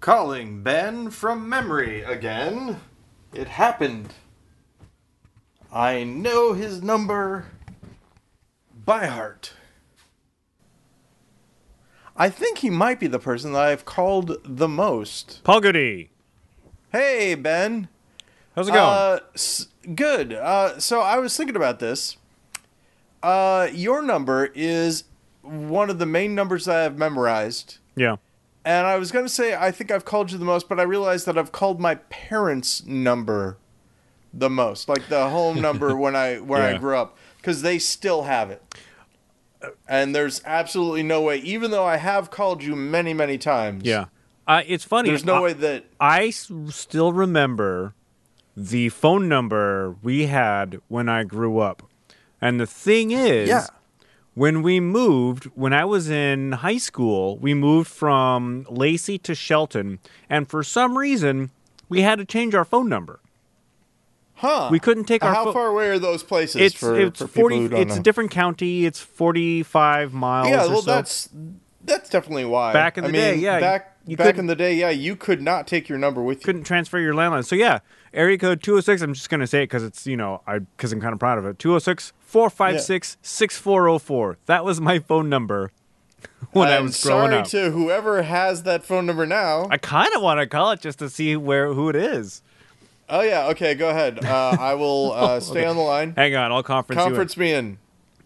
Calling Ben from memory again. It happened. I know his number by heart. I think he might be the person that I've called the most. Puggy. Hey, Ben. How's it going? Uh, s- good. Uh, so I was thinking about this. Uh, your number is one of the main numbers that I have memorized. yeah. And I was going to say, I think I've called you the most, but I realized that I've called my parents' number the most, like the home number when I where I grew up, because they still have it. And there's absolutely no way, even though I have called you many, many times. Yeah. Uh, it's funny. There's no I, way that. I s- still remember the phone number we had when I grew up. And the thing is, Yeah. When we moved, when I was in high school, we moved from Lacey to Shelton. And for some reason, we had to change our phone number. Huh. We couldn't take our How pho- far away are those places It's, for, it's for people 40, who don't it's know? a different county. It's 45 miles. Yeah, well, so. that's that's definitely why. Back in I the day, mean, yeah, Back you back in the day, yeah, you could not take your number with you. couldn't transfer your landline. So yeah, area code 206, I'm just going to say it cuz it's, you know, I cuz I'm kind of proud of it. Oh 206-456-6404. That was my phone number when I I'm was growing sorry up. to whoever has that phone number now. I kind of want to call it just to see where who it is. oh yeah, okay, go ahead. Uh, I will uh, stay on the line. Hang on, I'll conference, in. Conference me in.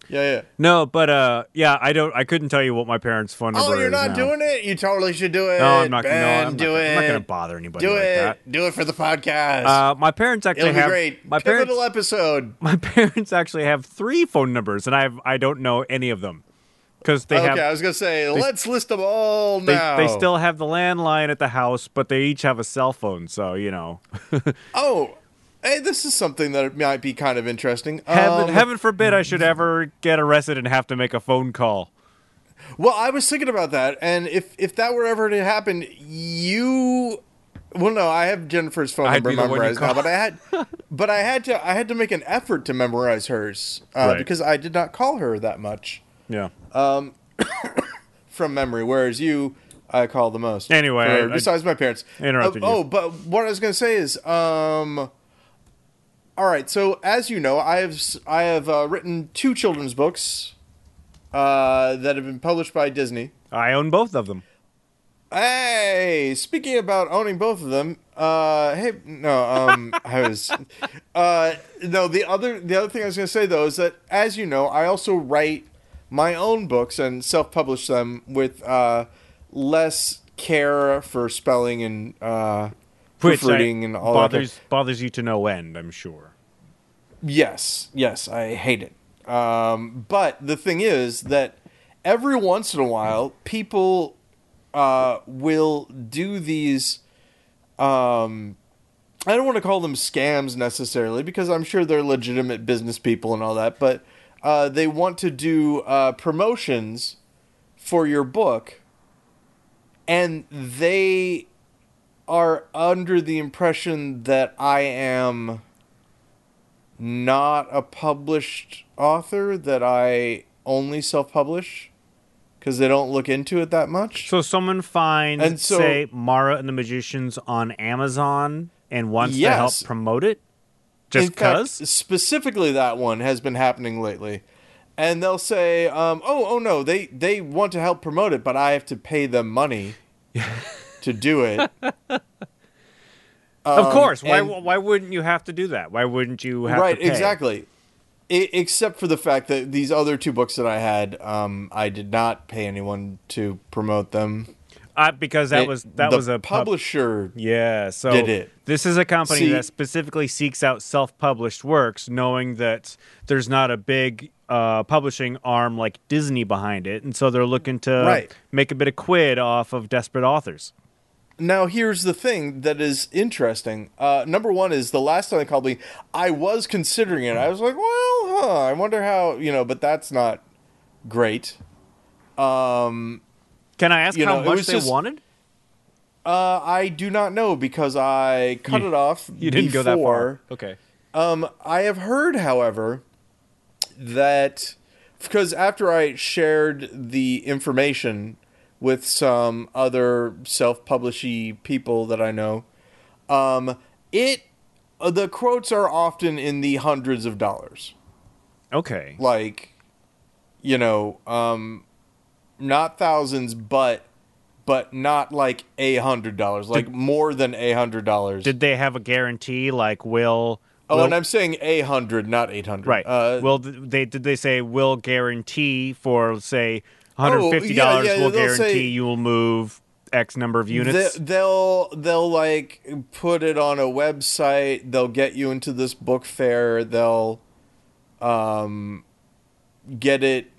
Yeah, yeah. No, but uh yeah, I don't I couldn't tell you what my parents' phone number Oh, is. you're not now. doing it. You totally should do it. No, I'm not Ben, no, I'm do not, it. I'm not going to bother anybody do like it. that. Do it for the podcast. Uh, my parents actually It'll have great. my parents Pivotal episode. my parents actually have three phone numbers, and I have I don't know any of them because they okay, have I was gonna say let's list them all they, now. they still have the landline at the house, but they each have a cell phone. So you know, Oh, hey, this is something that might be kind of interesting. heaven, Um, heaven forbid I should ever get arrested and have to make a phone call. Well, I was thinking about that, and if if that were ever to happen, you. Well, no, I have Jennifer's phone I'd number be the you memorized now, but I had, but I had to, I had to make an effort to memorize hers uh, Right. because I did not call her that much Yeah. Um, from memory, whereas you, I call the most. Anyway, for- I- I besides my parents. interrupted Uh, you. Oh, but what I was going to say is, um, all right. So as you know, I have I have uh, written two children's books uh, that have been published by Disney. I own both of them. Hey, speaking about owning both of them, uh, hey, no, um, I was, uh, no, the other, the other thing I was going to say though is that, as you know, I also write my own books and self-publish them with, uh, less care for spelling and, uh, proofreading and all that. bothers bothers you to no end. I'm sure. Yes, yes, I hate it. Um, but the thing is that every once in a while, people uh, will do these. Um, I don't want to call them scams necessarily because I'm sure they're legitimate business people and all that, but uh, they want to do uh, promotions for your book, and they are under the impression that I am not a published author that I only self-publish because they don't look into it that much. So someone finds, And so- say, Mara and the Magicians on Amazon and wants to help promote it, just because. specifically that one has been happening lately. And they'll say, um, "Oh, oh no, they they want to help promote it, but I have to pay them money to do it." Of Um, course. Why? and- Why wouldn't you have to do that? Why wouldn't you have right exactly I, except for the fact that these other two books that i had um, i did not pay anyone to promote them Uh, because that It- was that was a pub- publisher Yeah, so did it. this is a company See- that specifically seeks out self-published works, knowing that there's not a big uh, publishing arm like Disney behind it, and so they're looking to Right. make a bit of quid off of desperate authors. Now here's the thing that is interesting uh, number one is the last time they called me i was considering it i was like well huh i wonder how you know but that's not great um, Can I ask You know, how it much was they just- wanted? uh, i do not know because i cut You- it off You didn't go that before. far. Okay. Um, I have heard, however, that because after I shared the information with some other self-publishy people that I know. Um, it uh, the quotes are often in the hundreds of dollars. Okay. Like, you know, um, not thousands, but but not like a hundred dollars, like more than a hundred dollars. Did they have a guarantee like will Oh, will- and I'm saying a hundred, not eight hundred. right. Uh, will they did they say will guarantee for say $150 Oh, yeah, yeah, will guarantee say- you will move X number of units? They, they'll they'll like put it on a website. They'll get you into this book fair. They'll um, get it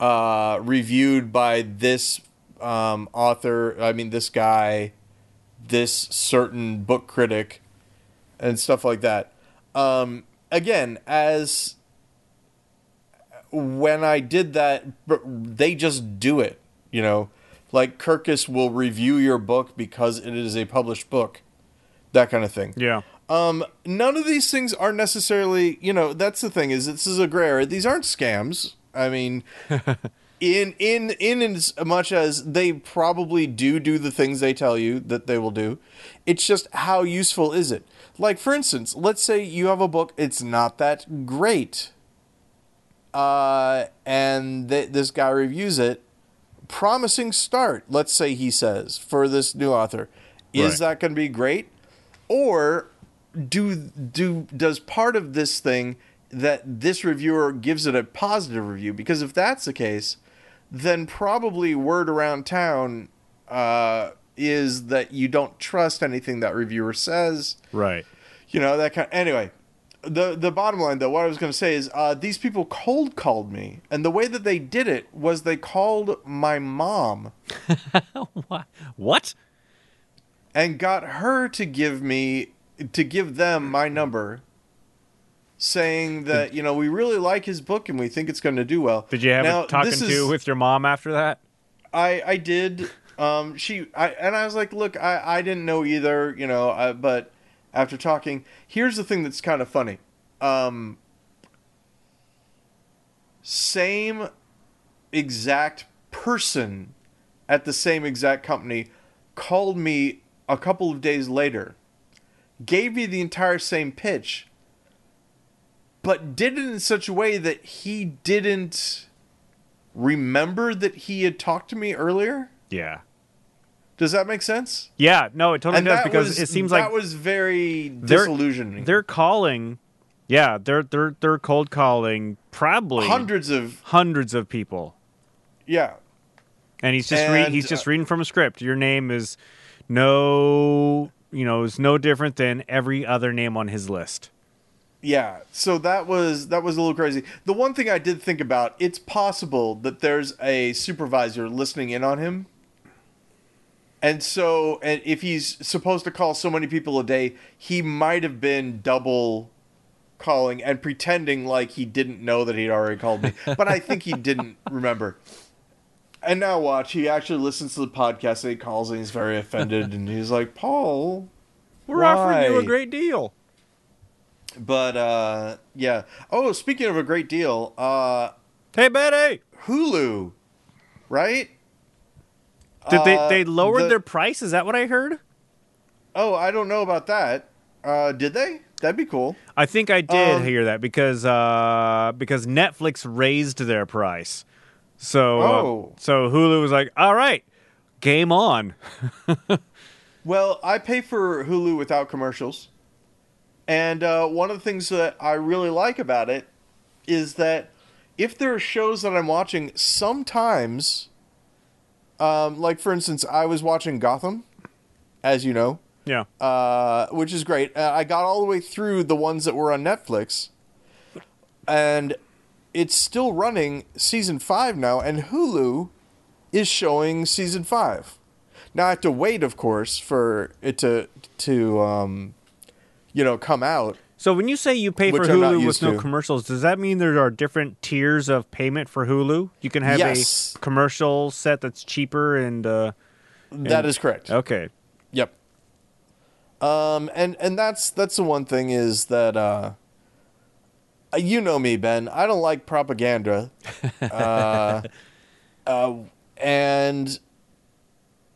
uh, reviewed by this um, author. I mean, this guy, this certain book critic, and stuff like that. Um, again, as when I did that, they just do it. You know, like Kirkus will review your book because it is a published book, that kind of thing. yeah. Um, none of these things are necessarily, you know, that's the thing is this is a gray area. These aren't scams. I mean, in in in as much as they probably do do the things they tell you that they will do, it's just how useful is it? Like for instance, let's say you have a book, it's not that great, uh, and th- this guy reviews it, promising start. Let's say he says for this new author, is Right. that going to be great? or do do does part of this thing that this reviewer gives it a positive review because if that's the case then probably word around town uh, is that you don't trust anything that reviewer says Right. you know that kind Of, anyway the the bottom line though what i was going to say is uh, these people cold called me and the way that they did it was they called my mom What? and got her to give me to give them my number saying that you know we really like his book and we think it's going to do well Did you have Now, a talking this to is- with your mom after that? i i did um she i and i was like look i i didn't know either you know I, but after talking here's the thing that's kind of funny um same exact person at the same exact company called me a couple of days later, gave me the entire same pitch, but did it in such a way that he didn't remember that he had talked to me earlier. Yeah. Does that make sense? Yeah, no, it totally does because was- it seems that like that was very they're- disillusioning. they're calling yeah, they're they're they're cold calling probably hundreds of hundreds of people. yeah. And he's just re- he's just uh, reading from a script. Your name is no, you know, is no different than every other name on his list. Yeah, so that was that was a little crazy. The one thing I did think about, it's possible that there's a supervisor listening in on him. And so and if he's supposed to call so many people a day, he might have been double calling and pretending like he didn't know that he'd already called me. But I think he didn't remember. And now watch, he actually listens to the podcast and he calls and he's very offended and he's like, "Paul, We're offering you a great deal. But uh yeah. Oh, speaking of a great deal, uh Hey Betty, Hulu, right? Did they Uh, they lowered the- their price? Is that what I heard? Oh, I don't know about that. Uh did they? That'd be cool. I think I did Um, hear that because uh, because Netflix raised their price. So uh, Oh. so Hulu was like, "All right, game on." Well, I pay for Hulu without commercials. And uh, one of the things that I really like about it is that if there are shows that I'm watching, sometimes, um, like for instance, I was watching Gotham, as you know, Yeah. uh, which is great. Uh, I got all the way through the ones that were on Netflix, and it's still running season five now, and Hulu is showing season five. Now I have to wait, of course, for it to to um, you know come out. So when you say you pay for Which Hulu with no to. commercials, does that mean there are different tiers of payment for Hulu? You can have Yes. a commercial set that's cheaper and uh, that is correct. okay. Yep. Um, and and that's that's the one thing is that uh, you know me, Ben. I don't like propaganda. uh, uh, and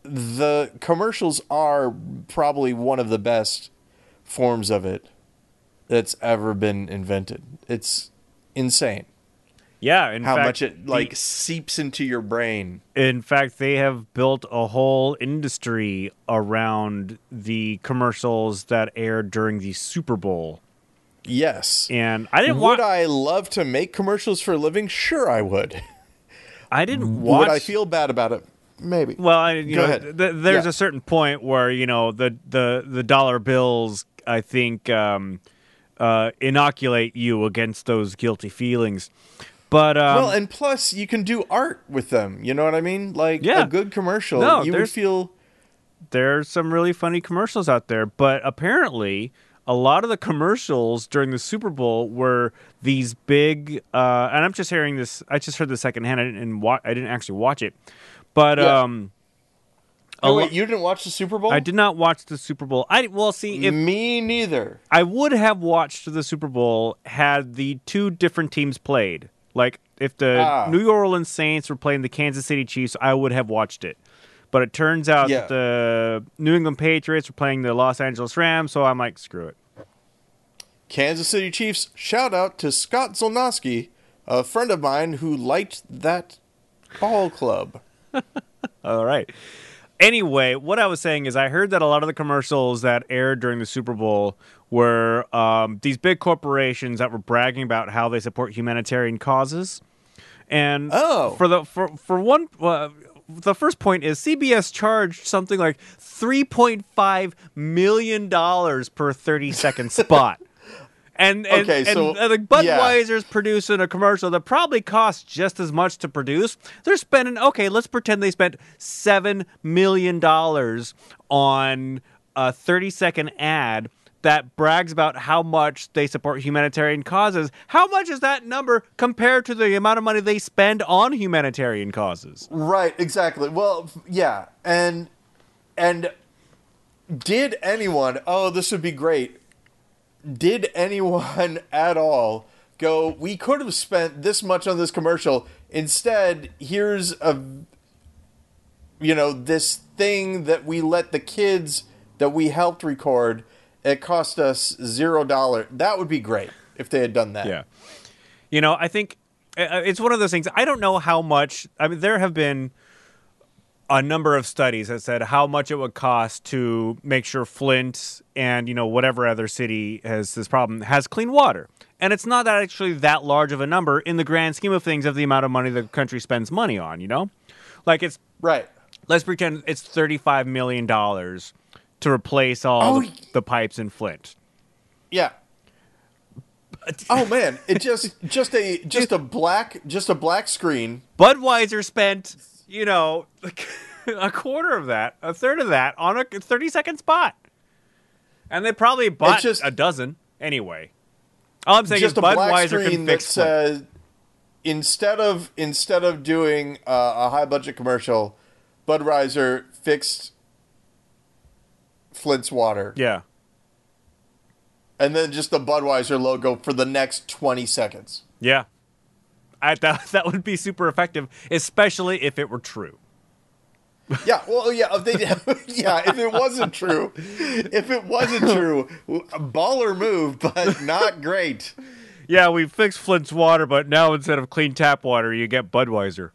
the commercials are probably one of the best forms of it that's ever been invented. It's insane Yeah, in how fact, much it the- like seeps into your brain. in fact, they have built a whole industry around the commercials that aired during the Super Bowl. Yes. And I didn't would. I love to make commercials for a living? Sure, I would. I didn't watch. Would I feel bad about it? Maybe. Well, I, you Go know, ahead. th- there's Yeah. a certain point where you know the the the dollar bills. I think um, uh, inoculate you against those guilty feelings. But um, well, and plus, you can do art with them. You know what I mean? Like Yeah. a good commercial, No, you would feel. there's some really funny commercials out there. But apparently, a lot of the commercials during the Super Bowl were these big. Uh, and I'm just hearing this. I just heard this secondhand. I didn't. Wa- I didn't actually watch it. But Yeah. um, Oh, wait, you didn't watch the Super Bowl? I did not watch the Super Bowl. I well see if Me neither. I would have watched the Super Bowl had the two different teams played. Like if the Ah. New Orleans Saints were playing the Kansas City Chiefs, I would have watched it. But it turns out Yeah. that the New England Patriots were playing the Los Angeles Rams, so I'm like, screw it. Kansas City Chiefs. Shout out to Scott Zolnowski, a friend of mine who liked that ball club. All right. Anyway, what I was saying is, I heard that a lot of the commercials that aired during the Super Bowl were um, these big corporations that were bragging about how they support humanitarian causes. And Oh. for the for for one, uh, the first point is CBS charged something like three point five million dollars per thirty second spot. And and, Okay, so- and, like Budweiser's producing a commercial that probably costs just as much to produce. They're spending okay. Let's pretend they spent seven million dollars on a thirty-second ad that brags about how much they support humanitarian causes. How much is that number compared to the amount of money they spend on humanitarian causes? Right, exactly. Well, yeah, and and did anyone? Oh, this would be great. Did anyone at all go? We could have spent this much on this commercial. Instead, here's a, you know, this thing that we let the kids that we helped record. It cost us zero dollar. That would be great if they had done that. Yeah. You know, I think uh, it's one of those things. I don't know how much. I mean, there have been a number of studies that said how much it would cost to make sure Flint and you know whatever other city has this problem has clean water. And it's not that actually that large of a number in the grand scheme of things of the amount of money the country spends money on. You know, like it's Right. let's pretend it's thirty five million dollars to replace all Oh, the, the pipes in Flint. Yeah. Oh man, it just just a just a black just a black screen. Budweiser spent, you know, a quarter of that, a third of that on a 30 second spot. And they probably bought just- a dozen anyway. All I'm saying just is Budweiser can fix says instead of instead of doing uh, a high budget commercial, Budweiser fixed Flint's water, Yeah. and then just the Budweiser logo for the next twenty seconds. Yeah. I, that, that would be super effective, especially if it were true. Yeah, well, yeah, if they, yeah. If it wasn't true, if it wasn't true, baller move, but not great. Yeah, we fixed Flint's water, but now instead of clean tap water, you get Budweiser.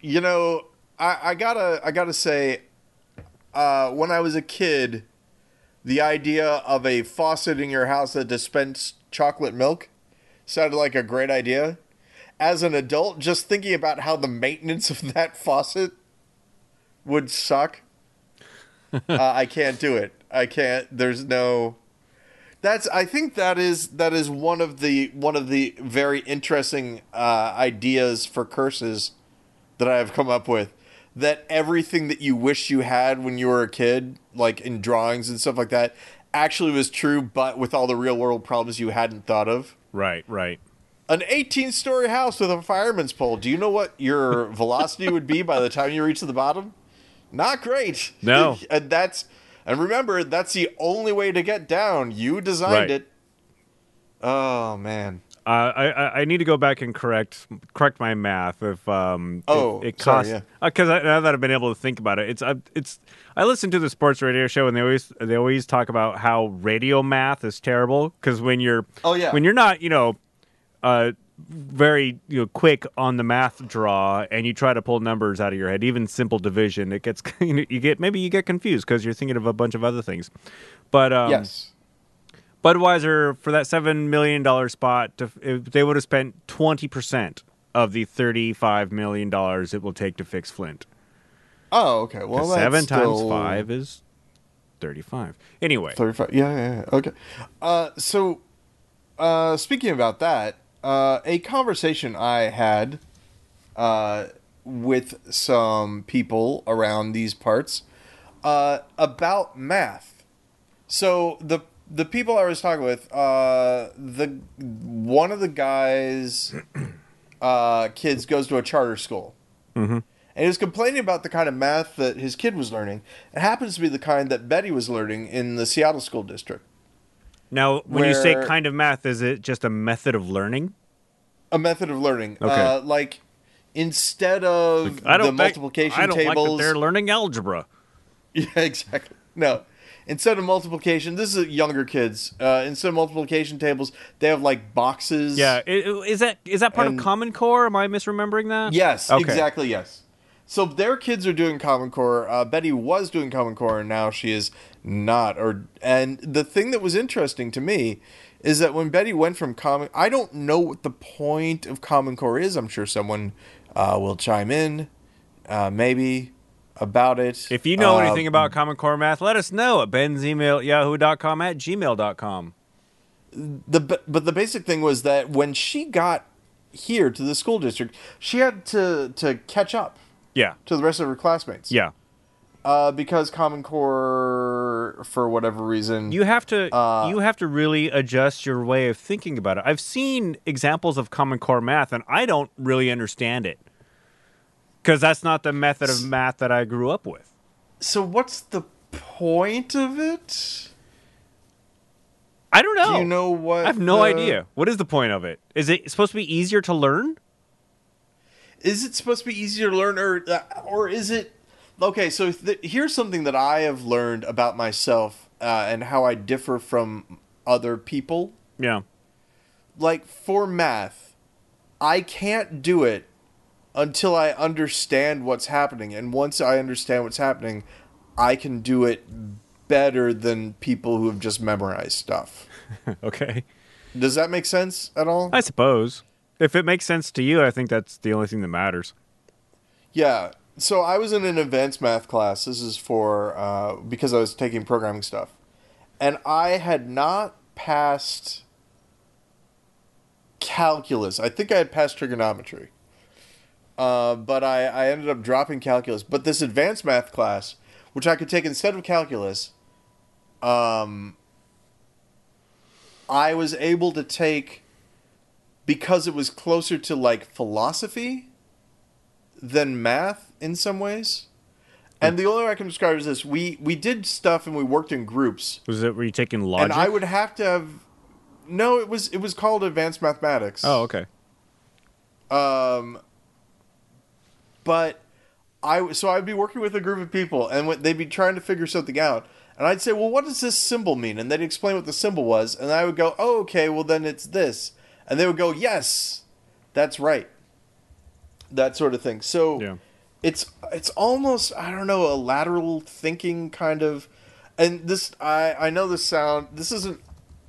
You know, I, I gotta I gotta say, uh, when I was a kid, the idea of a faucet in your house that dispensed chocolate milk sounded like a great idea. As an adult, just thinking about how the maintenance of that faucet would suck, uh, I can't do it. I can't. There's no. That's. I think that is that is one of the one of the very interesting uh, ideas for curses that I have come up with. That everything that you wish you had when you were a kid, like in drawings and stuff like that, actually was true, but with all the real world problems you hadn't thought of. Right, right. An 18 story house with a fireman's pole. Do you know what your velocity would be by the time you reach the bottom? Not great. No. and that's and remember that's the only way to get down. You designed Right. it. Oh man. Uh, I, I need to go back and correct correct my math if um Oh, it sorry, costs yeah. because now that I've been able to think about it it's uh, it's I listen to the sports radio show and they always they always talk about how radio math is terrible because when you're Oh, yeah. when you're not you know uh very you know quick on the math draw and you try to pull numbers out of your head even simple division it gets you, get maybe you get confused because you're thinking of a bunch of other things but um yes. Budweiser for that seven million dollar spot, to, if they would have spent twenty percent of the thirty-five million dollars it will take to fix Flint. Oh, okay. well seven times still five is thirty-five. Anyway, 35. Yeah, yeah, yeah. Okay. Uh, so, uh, speaking about that, uh, a conversation I had uh, with some people around these parts uh, about math. So the the people I was talking with, uh, the one of the guys' uh, kids goes to a charter school. Mm-hmm. And he was complaining about the kind of math that his kid was learning. It happens to be the kind that Betty was learning in the Seattle school district. Now when you say kind of math, is it just a method of learning? A method of learning. Okay. Uh, like instead of I don't the think- multiplication I don't tables. like they're learning algebra. Yeah, exactly. No. Instead of multiplication, this is younger kids. Uh, instead of multiplication tables, they have like boxes. Yeah, is that is that part And- of Common Core? Am I misremembering that? Yes, Okay. exactly. Yes. So their kids are doing Common Core. Uh, Betty was doing Common Core, and now she is not. Or and the thing that was interesting to me is that when Betty went from Common, I don't know what the point of Common Core is. I'm sure someone uh, will chime in, uh, maybe about it. If you know Uh, anything about Common Core math, let us know at Ben's email yahoo.com at gmail.com. the but but the basic thing was that when she got here to the school district, she had to to catch up Yeah. to the rest of her classmates. Yeah. Uh, because Common Core, for whatever reason, You have to Uh, you have to really adjust your way of thinking about it. I've seen examples of Common Core math and I don't really understand it. Cuz that's not the method of math that I grew up with. so what's the point of it? I don't know. Do you know what? I have no the- idea. What is the point of it? Is it supposed to be easier to learn? Is it supposed to be easier to learn, or uh, or is it? Okay, so th- here's something that I have learned about myself uh, and how I differ from other people. Yeah. like for math, I can't do it until I understand what's happening. And once I understand what's happening, I can do it better than people who have just memorized stuff. okay. Does that make sense at all? I suppose. If it makes sense to you, I think that's the only thing that matters. Yeah. So I was in an advanced math class. This is for uh, because I was taking programming stuff, and I had not passed calculus. I think I had passed trigonometry, uh, but I, I ended up dropping calculus. But this advanced math class, which I could take instead of calculus, um, I was able to take because it was closer to like philosophy than math in some ways. And the only way I can describe it is this: we we did stuff and we worked in groups, Was it were you taking logic? and I would have to have. No, it was it was called advanced mathematics. Oh, okay. Um, but I so I'd be working with a group of people, and they'd be trying to figure something out, and I'd say, "Well, what does this symbol mean?" And they'd explain what the symbol was, and I would go, "Oh, okay. Well, then it's this," and they would go, "Yes, that's right." That sort of thing. So Yeah. it's it's almost I don't know a lateral thinking kind of, and this I I know this sound this isn't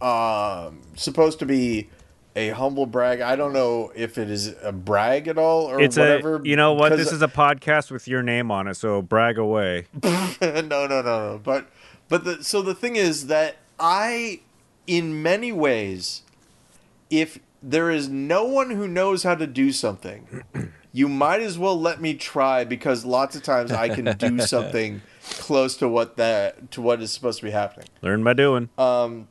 um supposed to be a humble brag. I don't know if it is a brag at all or It's whatever. a you know what this is a podcast with your name on it, so brag away. no, no, no, no. But but the so the thing is that I, in many ways, if there is no one who knows how to do something, you might as well let me try because lots of times I can do something close to what that to what is supposed to be happening. Learn by doing. Um,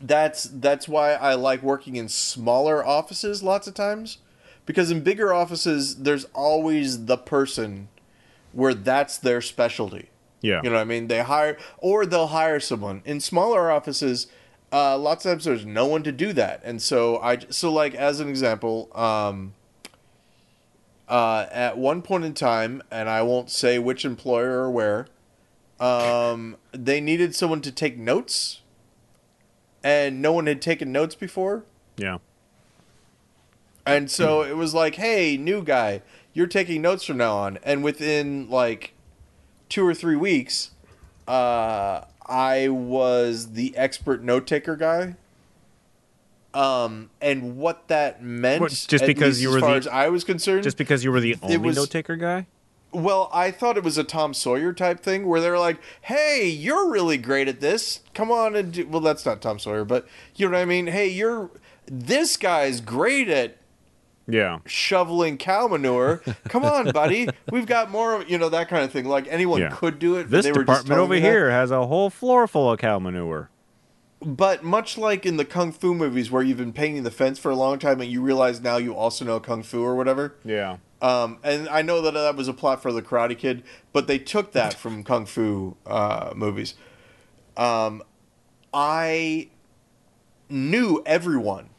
that's that's why I like working in smaller offices lots of times because in bigger offices there's always the person where that's their specialty. yeah. You know what I mean? They hire or they'll hire someone. In smaller offices, uh, lots of times there's no one to do that, and so I so like as an example, um, uh, at one point in time, and I won't say which employer or where, um, they needed someone to take notes, and no one had taken notes before, Yeah. and so it was like, hey, new guy, you're taking notes from now on, and within like two or three weeks, uh, I was the expert note taker guy. Um, and what that meant, What, just because you as were far the- as I was concerned, Just because you were the only was- note taker guy? well, I thought it was a Tom Sawyer type thing where they're like, "Hey, you're really great at this. Come on and do." Well, that's not Tom Sawyer, but you know what I mean. Hey, you're this guy's great at Yeah. shoveling cow manure. Come on, buddy. We've got more you know that kind of thing. Like anyone Yeah. could do it. This they department over me that. here has a whole floor full of cow manure. But much like in the kung fu movies, where you've been painting the fence for a long time and you realize now you also know kung fu or whatever. Yeah. Um, and I know that that was a plot for the Karate Kid, but they took that from kung fu uh, movies. Um, I knew everyone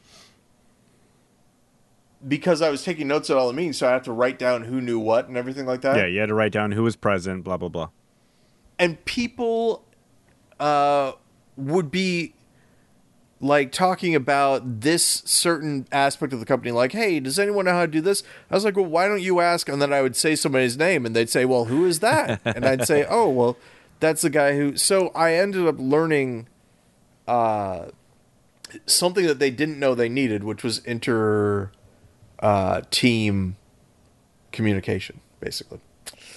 because I was taking notes at all the meetings, so I have to write down who knew what and everything like that. Yeah, you had to write down who was present, blah blah blah. and people uh, would be like talking about this certain aspect of the company like hey does anyone know how to do this i was like well why don't you ask and then i would say somebody's name and they'd say well who is that and i'd say oh well that's the guy who so i ended up learning uh, something that they didn't know they needed which was inter uh, team communication basically.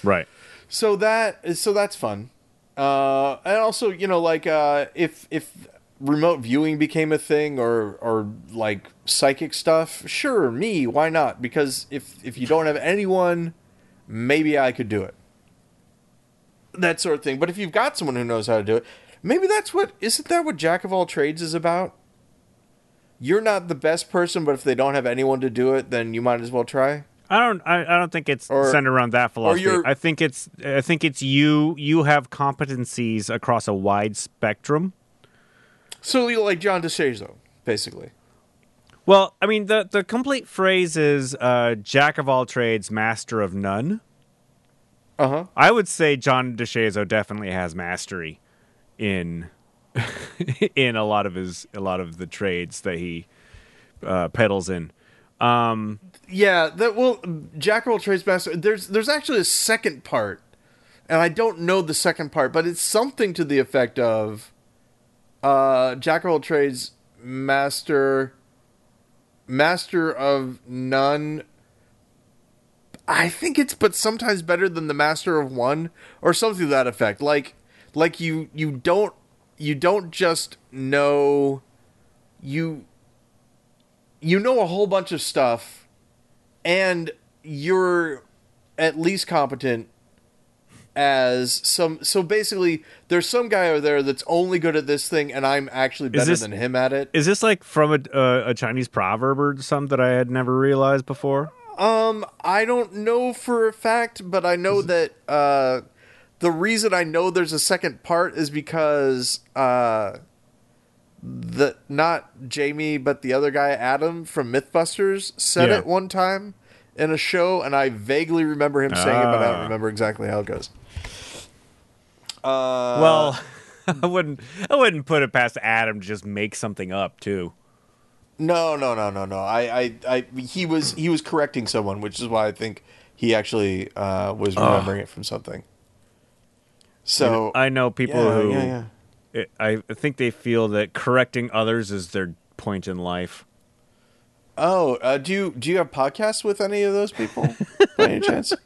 Right. so that so that's fun. Uh and also you know like uh if if remote viewing became a thing or or like psychic stuff sure me why not? Because if if you don't have anyone maybe i could do it. That sort of thing. But if you've got someone who knows how to do it maybe that's what isn't that what jack of all trades is about you're not the best person but if they don't have anyone to do it then you might as well try I don't. I, I don't think it's Or- centered around that philosophy. I think it's. I think it's you. You have competencies across a wide spectrum. so you're like john DeShazo, basically Well, I mean, the the complete phrase is uh, "jack of all trades, master of none." uh-huh I would say John DeShazo definitely has mastery in in a lot of his a lot of the trades that he uh, peddles in. Um, Yeah, that well, Jack of trades master. There's there's actually a second part, and I don't know the second part, but it's something to the effect of, uh, Jack of trades master, master of none. I think it's but sometimes better than the master of one or something to that effect. Like like you you don't you don't just know you you know a whole bunch of stuff and you're at least competent as some so basically there's some guy over there that's only good at this thing and i'm actually better this- than him at it is this like from a, a, a Chinese proverb or something that I had never realized before? um i don't know for a fact but i know that uh the reason i know there's a second part is because uh the not jamie but the other guy adam from mythbusters said Yeah. it one time in a show and i vaguely remember him saying it but i don't Ah. remember exactly how it goes uh well, I wouldn't. I wouldn't put it past Adam to just make something up too. No, no, no, no, no. I, I, I, he was he was correcting someone, which is why I think he actually uh, was remembering it from something. So I know people yeah, who. yeah, yeah. I I think they feel that correcting others is their point in life. Oh, uh, do you do you have podcasts with any of those people by any chance?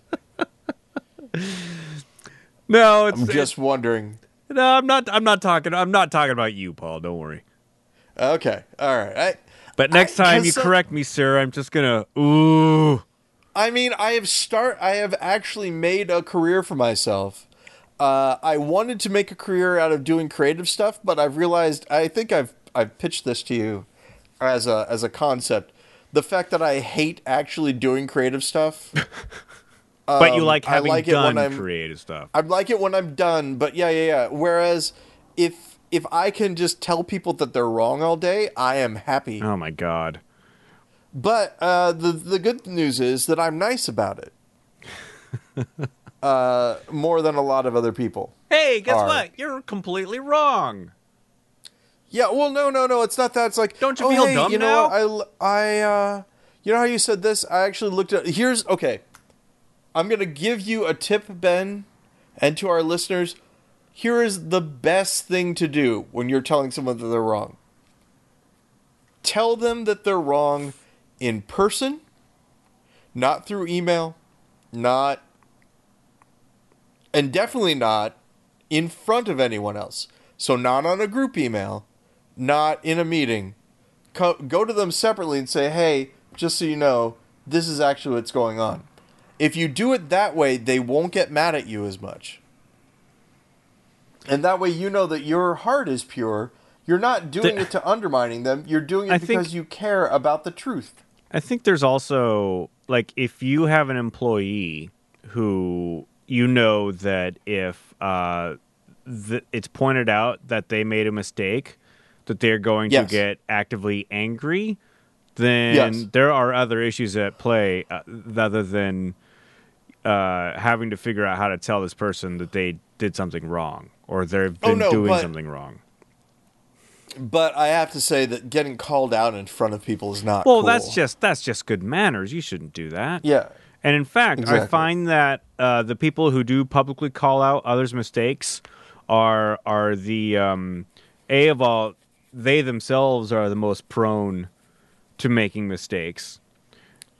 No, it's I'm just wondering. no. I'm not. I'm not talking. I'm not talking about you, Paul. Don't worry. Okay, all right. I, But next I time you correct me, sir, I'm just gonna ooh. I mean, I have start. I have actually made a career for myself. Uh, I wanted to make a career out of doing creative stuff, but I've realized. I think I've I've pitched this to you as a as a concept. The fact that I hate actually doing creative stuff. But you Um, like I having like it when done I'm- creative stuff. I like it when I'm done, but yeah, yeah, yeah. Whereas if if I can just tell people that they're wrong all day, I am happy. Oh my god. But uh, the the good news is that I'm nice about it. uh, more than a lot of other people. Hey, guess Are- what? You're completely wrong. Yeah, well, no, no, no. It's not that. It's like, Don't you oh, feel hey, dumb you know now? what? I, I, uh, you know how you said this? I actually looked at. Here's okay. I'm gonna give you a tip, Ben, and to our listeners. Here is the best thing to do when you're telling someone that they're wrong. Tell them that they're wrong in person, not through email, not, and definitely not in front of anyone else. So, not on a group email, not in a meeting. Co- go to them separately and say, hey, just so you know, this is actually what's going on. If you do it that way, they won't get mad at you as much. And that way, you know that your heart is pure. You're not doing The- it to undermining them. You're doing it I think- because you care about the truth. I think there's also like if you have an employee who you know that if uh, th- it's pointed out that they made a mistake, that they're going Yes. to get actively angry, then Yes. there are other issues at play uh, other than uh, having to figure out how to tell this person that they did something wrong or they've Oh, been no, doing but- something wrong. But I have to say that getting called out in front of people is not Well, cool. that's just that's just good manners. You shouldn't do that. Yeah. And in fact, I find that uh, the people who do publicly call out others' mistakes are are the um, a of all they themselves are the most prone to making mistakes,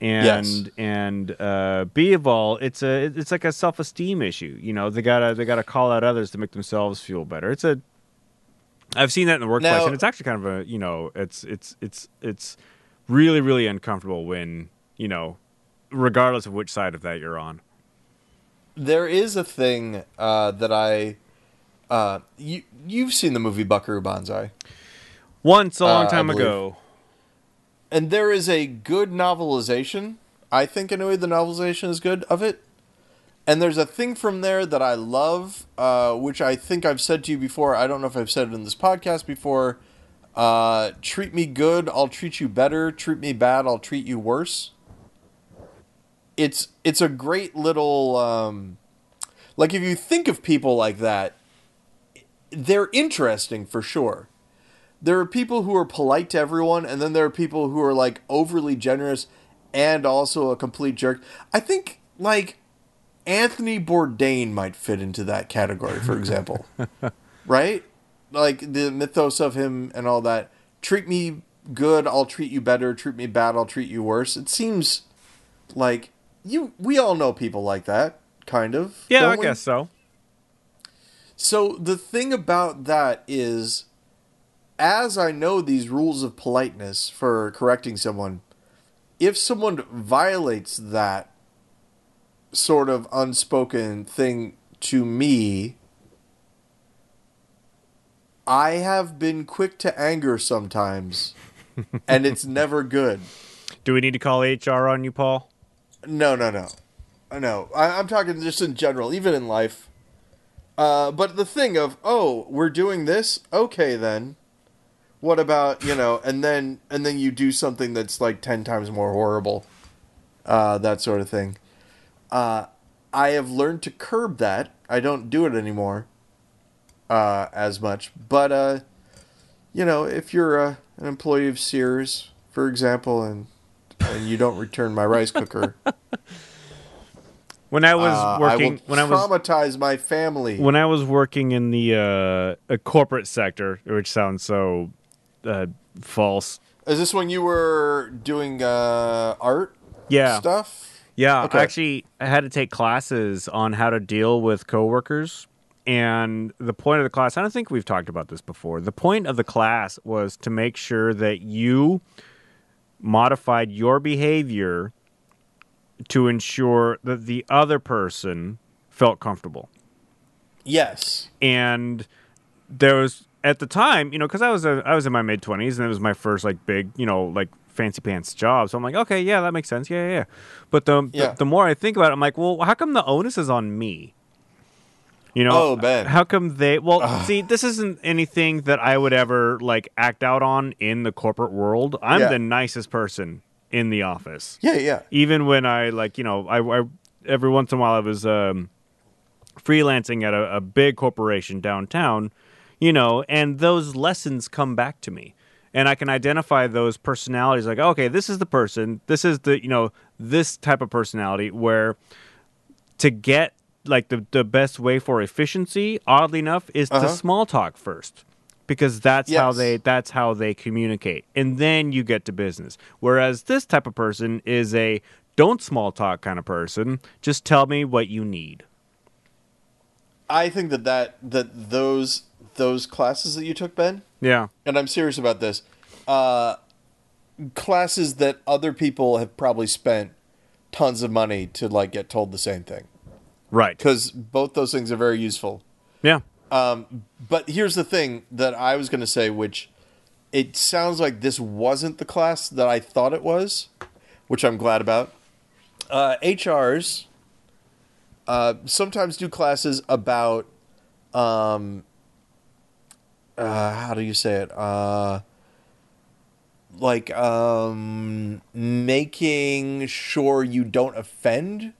and Yes. and uh, b of all it's a it's like a self esteem issue. You know, they gotta they gotta call out others to make themselves feel better. It's a I've seen that in the workplace, Now- and it's actually kind of a you know it's it's it's it's really really uncomfortable when you know regardless of which side of that you're on. There is a thing uh, that I. Uh, you you've seen the movie Buckaroo Banzai, Once a long Uh, time ago. and there is a good novelization. I think anyway, the novelization is good of it. And there's a thing from there that I love, uh, which I think I've said to you before. I don't know if I've said it in this podcast before. Uh, treat me good, I'll treat you better. Treat me bad, I'll treat you worse. It's it's a great little um, like if you think of people like that, they're interesting for sure. There are people who are polite to everyone, and then there are people who are like overly generous and also a complete jerk. I think like Anthony Bourdain might fit into that category, for example. right? Like the mythos of him and all that. Treat me good, I'll treat you better. Treat me bad, I'll treat you worse. It seems like you. We all know people like that, kind of. Yeah, I we? guess so. So the thing about that is, as I know these rules of politeness for correcting someone, if someone violates that sort of unspoken thing to me, I have been quick to anger sometimes, and it's never good. Do we need to call HR on you, Paul? No, no, no, no. I, I'm talking just in general, even in life. Uh, but the thing of oh, we're doing this, okay then. What about you know, and then and then you do something that's like ten times more horrible, uh, that sort of thing. Uh, I have learned to curb that. I don't do it anymore, uh, as much. But uh, you know, if you're uh, an employee of Sears, for example, and and you don't return my rice cooker. When I was Uh, working, I when I was traumatize my family. when I was working in the uh, a corporate sector, which sounds so uh, false. Is this when you were doing uh, art Yeah, stuff? yeah. Okay. Actually, I had to take classes on how to deal with coworkers, and the point of the class. I don't think we've talked about this before. The point of the class was to make sure that you modified your behavior to ensure that the other person felt comfortable. Yes. and there was at the time, you know, because I was a, I was in my mid twenties, and it was my first like big, you know, like fancy pants job. So I'm like, okay, yeah, that makes sense, yeah, yeah. yeah. But the, Yeah. the the more I think about it, I'm like, well, how come the onus is on me? You know, Oh, how come they? Well, see, this isn't anything that I would ever like act out on in the corporate world. I'm Yeah. the nicest person in the office. Yeah, yeah. even when I like, you know, I, I every once in a while I was um, freelancing at a, a big corporation downtown, you know, and those lessons come back to me, and I can identify those personalities. Like, okay, this is the person. This is the you know this type of personality where to get like the the best way for efficiency, oddly enough, is Uh-huh. to small talk first. Because that's how they that's how they communicate. And then you get to business. Whereas this type of person is a don't small talk kind of person. Just tell me what you need. I think that, that that those those classes that you took, Ben, Yeah. and I'm serious about this, uh, classes that other people have probably spent tons of money to like get told the same thing Right. because both those things are very useful. Yeah. Um, but here's the thing that I was going to say, which it sounds like this wasn't the class that I thought it was, which I'm glad about. Uh, HRs uh, sometimes do classes about, um, uh, how do you say it? Uh, like um, making sure you don't offend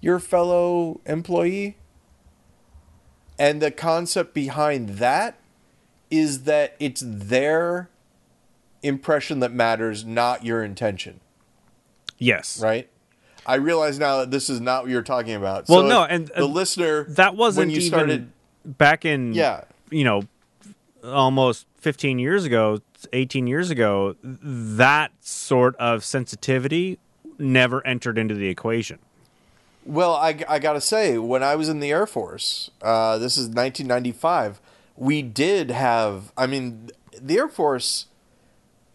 your fellow employee. And the concept behind that is that it's their impression that matters, not your intention, Yes. right? I realize now that this is not what you're talking about. Well, So no, and, the uh, listener That wasn't when you even started. back in Yeah, you know almost 15 years ago 18 years ago that sort of sensitivity never entered into the equation Well, I, I got to say, when I was in the Air Force, uh, this is 1995, we did have, I mean, the Air Force,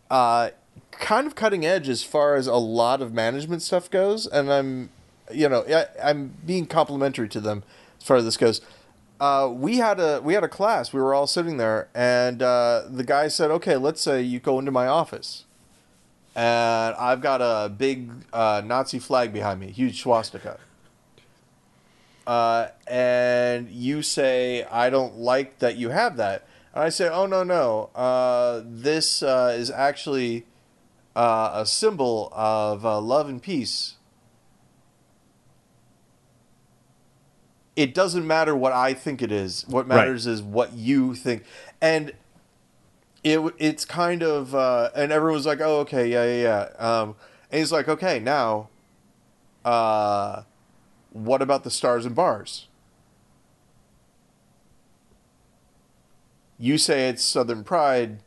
uh, kind of cutting edge as far as a lot of management stuff goes. And I'm, you know, I, I'm being complimentary to them as far as this goes. Uh, we had a we had a class. We were all sitting there, and uh, the guy said, "Okay, let's say you go into my office, and I've got a big uh, Nazi flag behind me, huge swastika." Uh, and you say, I don't like that you have that. And I say, oh, no, no. Uh, this uh, is actually uh, a symbol of uh, love and peace. It doesn't matter what I think it is. What Right. matters is what you think. And it it's kind of uh, and everyone's like, oh, okay, yeah, yeah, yeah. Um, and he's like, okay, now, uh, what about the stars and bars? You say it's Southern Pride.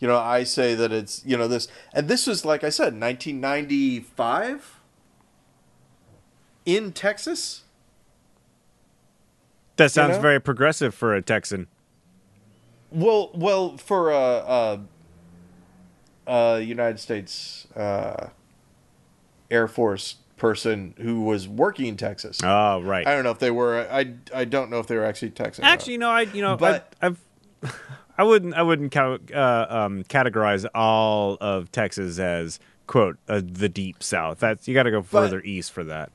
You know, I say that it's, you know, this. And this was, like I said, 1995 in Texas. that sounds know? very progressive for a texan Well, well, for a United States uh, Air Force person who was working in Texas. oh right I don't know if they were. I, I don't know if they were actually Texan. actually you know i you know But- I've, I've i wouldn't i wouldn't count, uh, um, categorize all of texas as quote uh, the deep south that's you got to go further east for that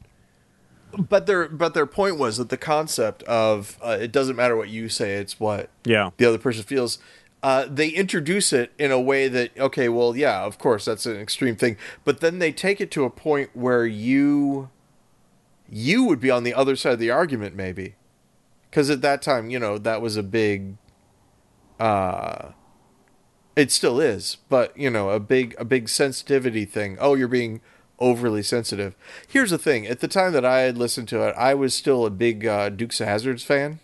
but their but their point was that the concept of uh, it doesn't matter what you say, it's what yeah the other person feels. Uh, they introduce it in a way that okay, well, yeah, of course, that's an extreme thing, but then they take it to a point where you you would be on the other side of the argument, maybe, because at that time, you know, that was a big. Uh, it still is, but you know, a big a big sensitivity thing. Oh, you're being overly sensitive. Here's the thing: at the time that I had listened to it, I was still a big uh, Dukes of Hazards fan.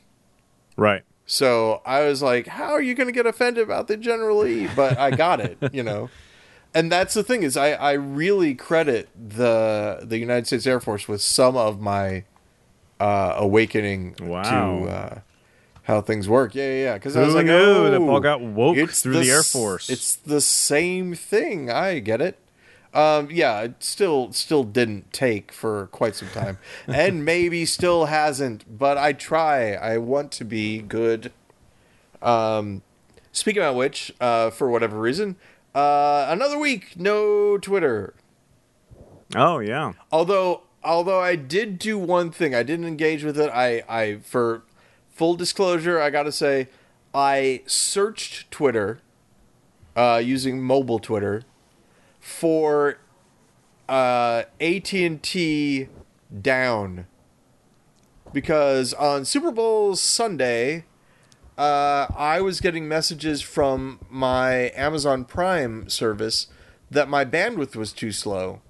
right So I was like, "How are you going to get offended about the General E?" But I got it, you know. And that's the thing is, I, I really credit the the United States Air Force with some of my uh, awakening Wow. to uh, how things work. Yeah, yeah, yeah. Because I was like, oh, that Paul got woke through the Air s- Force? It's the same thing. I get it. Um, yeah, it still still didn't take for quite some time, and maybe still hasn't. But I try. I want to be good. Um, speaking of which, uh, for whatever reason, uh, another week no Twitter. oh yeah Although although I did do one thing, I didn't engage with it. I I for full disclosure, I got to say, I searched Twitter uh, using mobile Twitter for uh, AT&T down because on Super Bowl Sunday, uh, I was getting messages from my Amazon Prime service that my bandwidth was too slow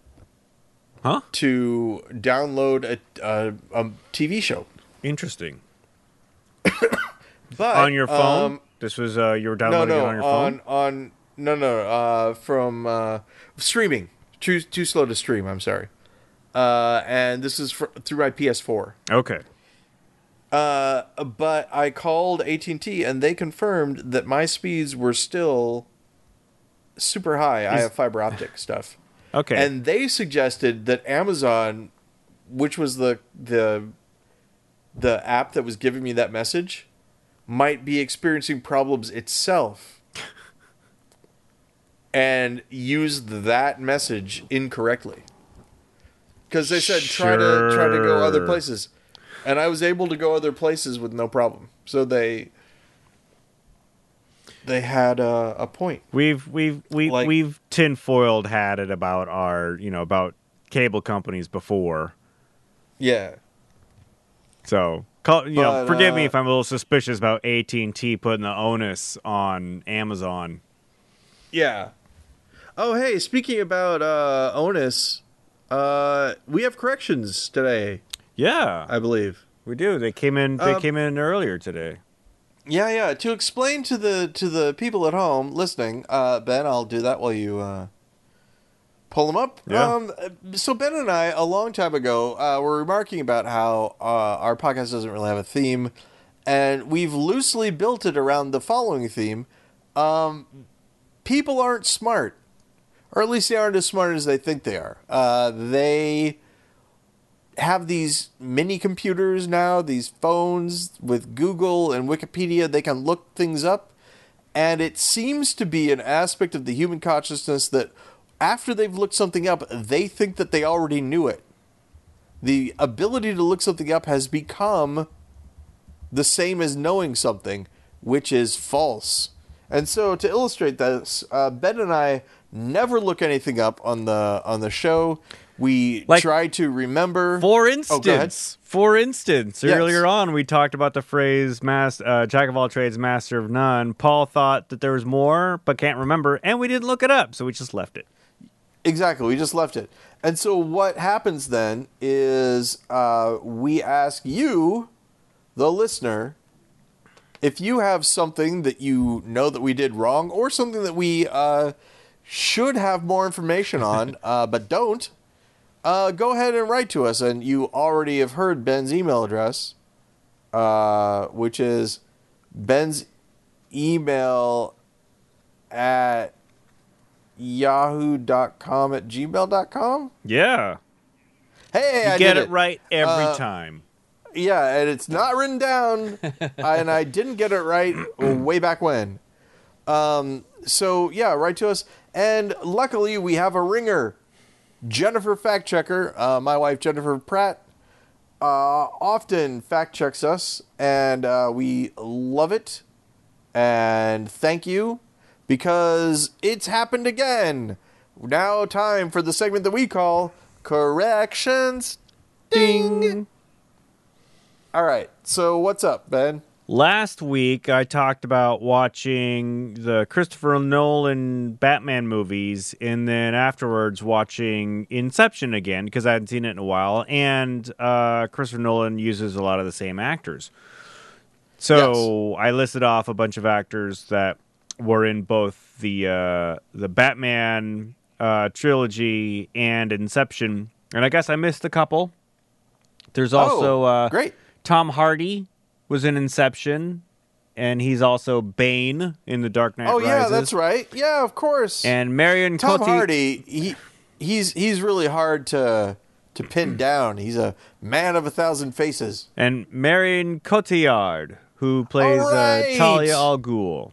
Huh? to download a, a, a TV show. Interesting. But on your phone? um, this was uh, you were downloading no, it on your on phone. on no, no, uh, from uh, streaming. Too too slow to stream. I'm sorry. Uh, and this is fr- through my PS4. Okay. Uh, but I called AT and T, and they confirmed that my speeds were still super high. I have fiber optic stuff, Okay. and they suggested that Amazon, which was the the the app that was giving me that message, might be experiencing problems itself, and used that message incorrectly. Because they said try to try to go other places, and I was able to go other places with no problem. So they they had a, a point. We've we've we Like- we've tinfoiled had it about our you know about cable companies before. Yeah. So call, you know, But, forgive me uh, if I'm a little suspicious about AT and T putting the onus on Amazon. Yeah. Oh, hey, speaking about uh, onus, uh, we have corrections today, Yeah, I believe. we do. They came in. They Um, came in earlier today. Yeah, yeah. To explain to the to the people at home listening, uh, Ben, I'll do that while you uh, pull them up. Yeah. Um, so Ben and I, a long time ago, uh, were remarking about how uh, our podcast doesn't really have a theme, and we've loosely built it around the following theme: um, people aren't smart, or at least they aren't as smart as they think they are. Uh, they have these mini computers now, these phones with Google and Wikipedia, they can look things up. And it seems to be an aspect of the human consciousness that after they've looked something up, they think that they already knew it. The ability to look something up has become the same as knowing something, which is false. And so, to illustrate this, uh, Ben and I never look anything up on the on the show. We Like- try to remember. For Oh, instance, for instance, Yes. earlier on we talked about the phrase "mas- uh, "jack of all trades, master of none." Paul thought that there was more, but can't remember, and we didn't look it up, so we just left it. Exactly. We just left it. And so what happens then is uh, we ask you, the listener, if you have something that you know that we did wrong or something that we uh, should have more information on, uh, but don't, uh, go ahead and write to us. And you already have heard Ben's email address, uh, which is Ben's email at yahoo.com at gmail.com. Yeah, Hey, you I get did it right every Uh, time. Yeah, and it's not written down, and I didn't get it right way back when. Um, so yeah, write to us, and luckily we have a ringer, Jennifer Fact Checker, uh, my wife Jennifer Pratt, uh, often fact checks us, and uh, we love it, and thank you, because it's happened again. Now, time for the segment that we call corrections. Ding. All right. So what's up, Ben? Last week, I talked about watching the Christopher Nolan Batman movies, and then afterwards watching Inception again because I hadn't seen it in a while. And uh, Christopher Nolan uses a lot of the same actors. So I listed off a bunch of actors that were in both the uh, the Batman uh, trilogy and Inception, and I guess I missed a couple. There's also oh, uh, great. Tom Hardy was in Inception, and he's also Bane in The Dark Knight Oh yeah, that's right. Yeah, of course. And Marion Tom Hardy, he he's he's really hard to to pin down. He's a man of a thousand faces. and Marion Cotillard, who plays All right. uh, Talia al Ghul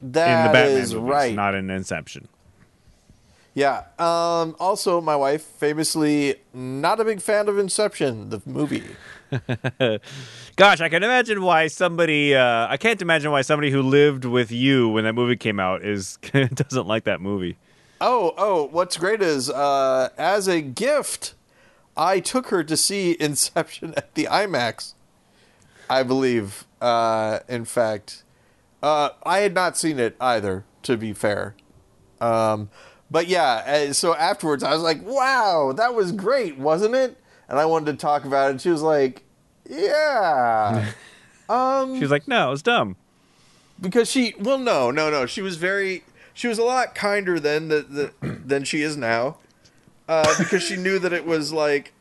in the Batman is movies, right. not in Inception. Yeah. Um, also, my wife famously not a big fan of Inception, the movie. Gosh, I can imagine why somebody. Uh, I can't imagine why somebody who lived with you when that movie came out is doesn't like that movie. Oh, oh! What's great is, uh, as a gift, I took her to see Inception at the IMAX. I believe. Uh, in fact, uh, I had not seen it either. To be fair, um, but yeah. uh, So afterwards, I was like, "Wow, that was great, wasn't it?" And I wanted to talk about it. She was like, "Yeah." um, She was like, "No, it was dumb." because she well no no no she was very she was a lot kinder then the, the, than she is now uh, because she knew that it was like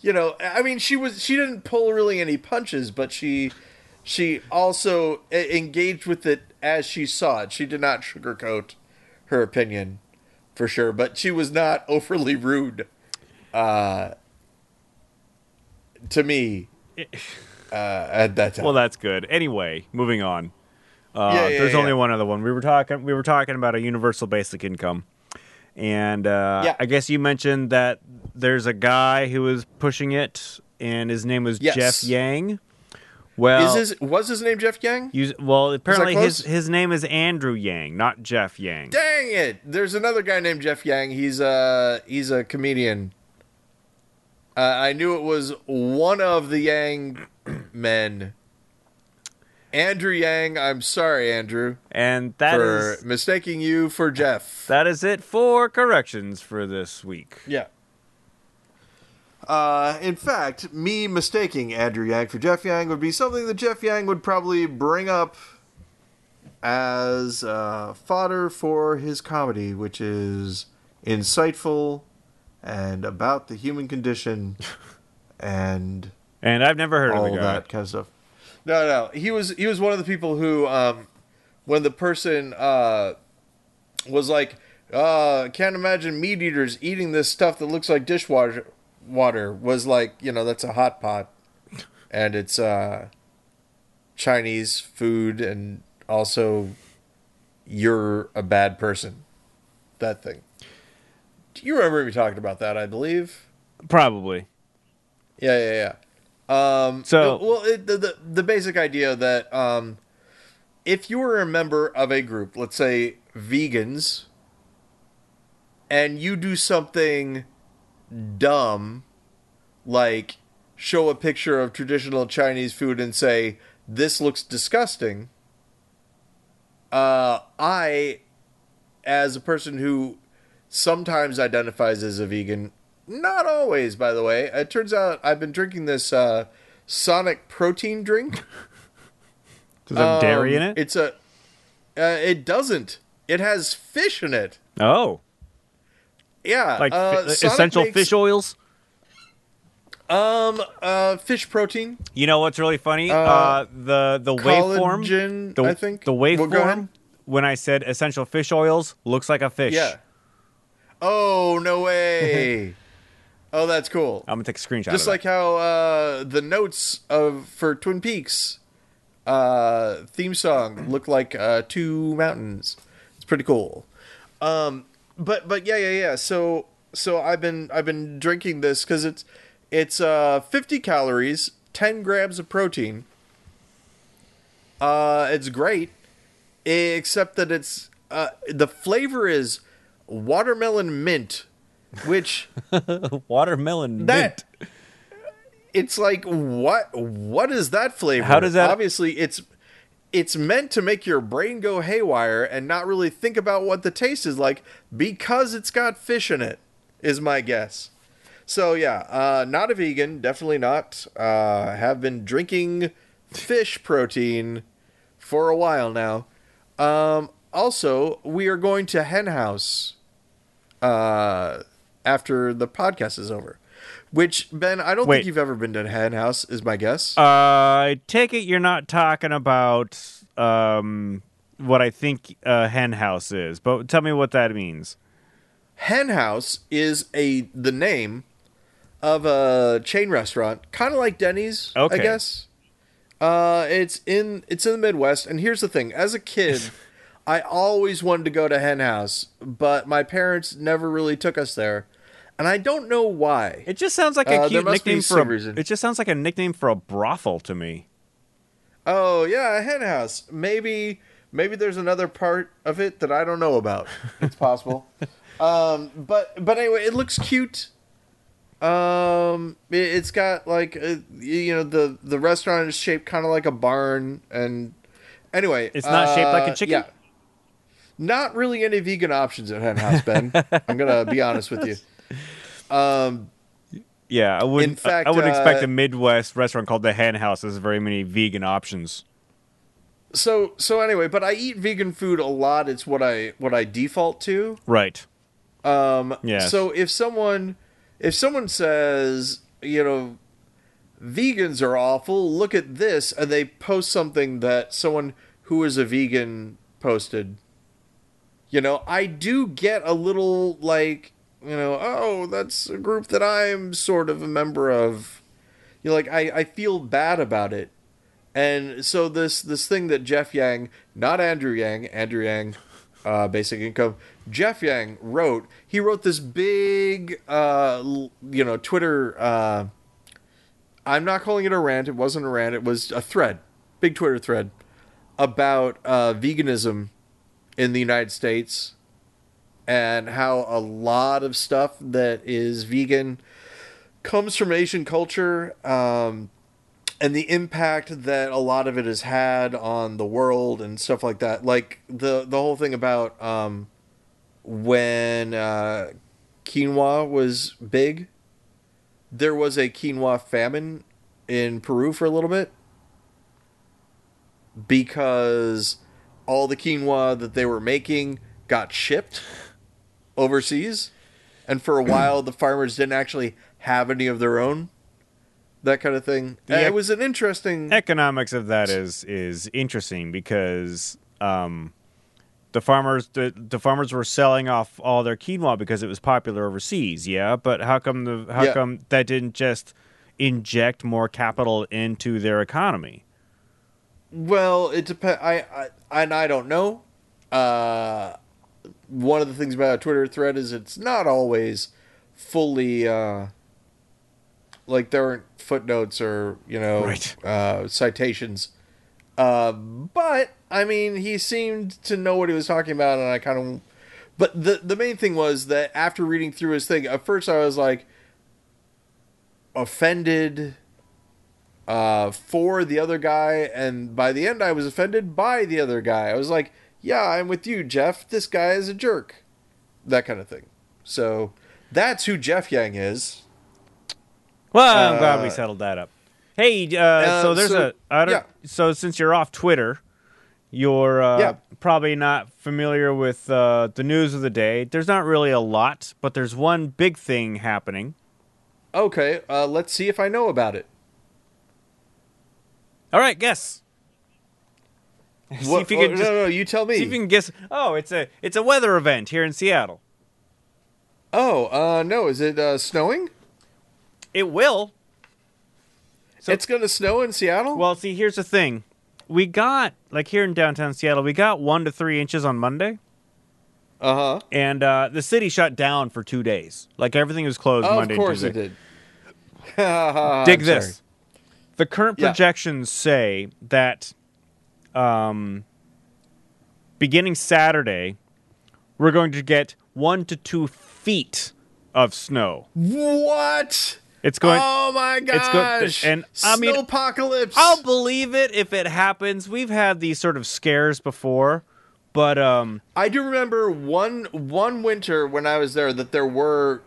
you know i mean she was she didn't pull really any punches but she she also engaged with it as she saw it she did not sugarcoat her opinion for sure but she was not overly rude uh, to me uh, at that time Well, that's good. Anyway, moving on. Uh, Yeah, yeah, there's yeah. only one other one. We were talking. We were talking about a universal basic income, and uh. I guess you mentioned that there's a guy who was pushing it, and his name was Yes. Jeff Yang. Well, is his was his name jeff yang you- well, apparently his his name is Andrew Yang, not Jeff Yang. Dang it! There's another guy named Jeff Yang. He's a he's a comedian. Uh, I knew it was one of the Yang men. Andrew Yang. I'm sorry, Andrew, And that for is mistaking you for Jeff. that is it for corrections for this week. Yeah. Uh, in fact, me mistaking Andrew Yang for Jeff Yang would be something that Jeff Yang would probably bring up as uh, fodder for his comedy, which is insightful and about the human condition and And I've never heard all of the guy. that kind of stuff. No, no, he was he was one of the people who, um, when the person uh, was like, uh, "Can't imagine meat eaters eating this stuff that looks like dishwater," water was like, you know, that's a hot pot, and it's uh, Chinese food, and also you're a bad person. That thing. Do you remember me talking about that? I believe. Probably. Yeah, yeah, yeah. Um, So- well, it, the, the the basic idea that um, if you were a member of a group, let's say vegans, and you do something dumb, like show a picture of traditional Chinese food and say this looks disgusting, uh, I, as a person who sometimes identifies as a vegan, not always, by the way. It turns out I've been drinking this uh, Sonic protein drink. Does it have dairy in Um, it? It's a. Uh, it doesn't. It has fish in it. oh, Yeah, like uh, fi- essential makes, fish oils. Um, uh, fish protein. You know what's really funny? Uh, the the waveform, the, I think. the waveform. when I said essential fish oils, looks like a fish. Yeah. Oh no way! oh, that's cool. I'm gonna take a screenshot. Just like how uh, the notes of for Twin Peaks uh, theme song look like uh, two mountains. It's pretty cool. Um, but but yeah yeah yeah. So so I've been I've been drinking this because it's it's uh, 50 calories, 10 grams of protein. Uh, it's great, except that it's uh, the flavor is watermelon mint, which watermelon that mint. it's like what what is that flavor How does that- obviously it's it's meant to make your brain go haywire and not really think about what the taste is like because it's got fish in it is my guess. So yeah uh not a vegan definitely not. Uh have been drinking fish protein for a while now. Um also we are going to hen house uh after the podcast is over which Ben, I don't Wait. think you've ever been to Hen House, is my guess. Uh, I take it you're not talking about um what I think a hen house is, but tell me what that means. Hen House is a the name of a chain restaurant, kind of like Denny's, Okay. I guess. Uh, it's in it's in the Midwest, and here's the thing: as a kid, I always wanted to go to Hen House, but my parents never really took us there, and I don't know why. It just sounds like a Uh, cute nickname for a, reason. It just sounds like a nickname for a brothel to me. Oh yeah, a hen house. Maybe maybe there's another part of it that I don't know about. It's possible. um, but but anyway, it looks cute. Um, it, it's got like uh, you know the the restaurant is shaped kind of like a barn, and anyway, It's not shaped like a uh, chicken? Yeah. Not really any vegan options at Hen House, Ben. I'm gonna be honest with you. Um, Yeah, I wouldn't. In fact, I wouldn't expect uh, a Midwest restaurant called the Hen House has very many vegan options. so so anyway, but I eat vegan food a lot. It's what I what I default to. Right. Um, Yeah. So if someone, if someone says, you know, vegans are awful, look at this, and they post something that someone who is a vegan posted, you know, I do get a little like, you know, oh, that's a group that I'm sort of a member of. You know, like I, I feel bad about it. And so this this thing that Jeff Yang, not Andrew Yang, Andrew Yang, uh, basic income, Jeff Yang wrote. He wrote this big, uh, you know, Twitter. Uh, I'm not calling it a rant. It wasn't a rant. It was a thread, big Twitter thread about uh, veganism in the United States and how a lot of stuff that is vegan comes from Asian culture. Um, and the impact that a lot of it has had on the world and stuff like that like the the whole thing about um when uh quinoa was big there was a quinoa famine in Peru for a little bit because all the quinoa that they were making got shipped overseas and for a while the farmers didn't actually have any of their own that kind of thing. The ec- it was an interesting. Economics of that is is interesting because um, the farmers the, the farmers were selling off all their quinoa because it was popular overseas. Yeah, but how come the how Yeah. come that didn't just inject more capital into their economy? Well, it depends. I, I and I don't know. Uh, one of the things about a Twitter thread is it's not always fully uh, like there aren't footnotes or you know Right. uh, citations. Uh, but I mean, he seemed to know what he was talking about, and I kind of. But the the main thing was that after reading through his thing, at first I was like offended uh, for the other guy, and by the end I was offended by the other guy. I was like, "Yeah, I'm with you, Jeff. This guy is a jerk," that kind of thing. So that's who Jeff Yang is. Well, I'm glad we Uh, settled that up. Hey, uh, so uh, there's so- a I don't, yeah. so since you're off Twitter, you're uh, Yeah. probably not familiar with uh, the news of the day. There's not really a lot, but there's one big thing happening. Okay, uh, let's see if I know about it. All right, guess. see if you oh, can no, just, no, you tell me. see if you can guess. Oh, it's a it's a weather event here in Seattle. Oh, uh, no, is it uh, snowing? It will. So- it's gonna snow in Seattle. Well, see, here's the thing. We got like here in downtown Seattle, we got one to three inches on Monday. uh huh. and uh, the city shut down for two days. Like everything was closed Oh, Monday of course and it did. Dig this. sorry. The current Yeah. projections say that um, beginning Saturday, we're going to get one to two feet of snow. What? It's going. oh my it's go- gosh! and, I mean, apocalypse. I'll believe it if it happens. We've had these sort of scares before, but um, I do remember one one winter when I was there that there were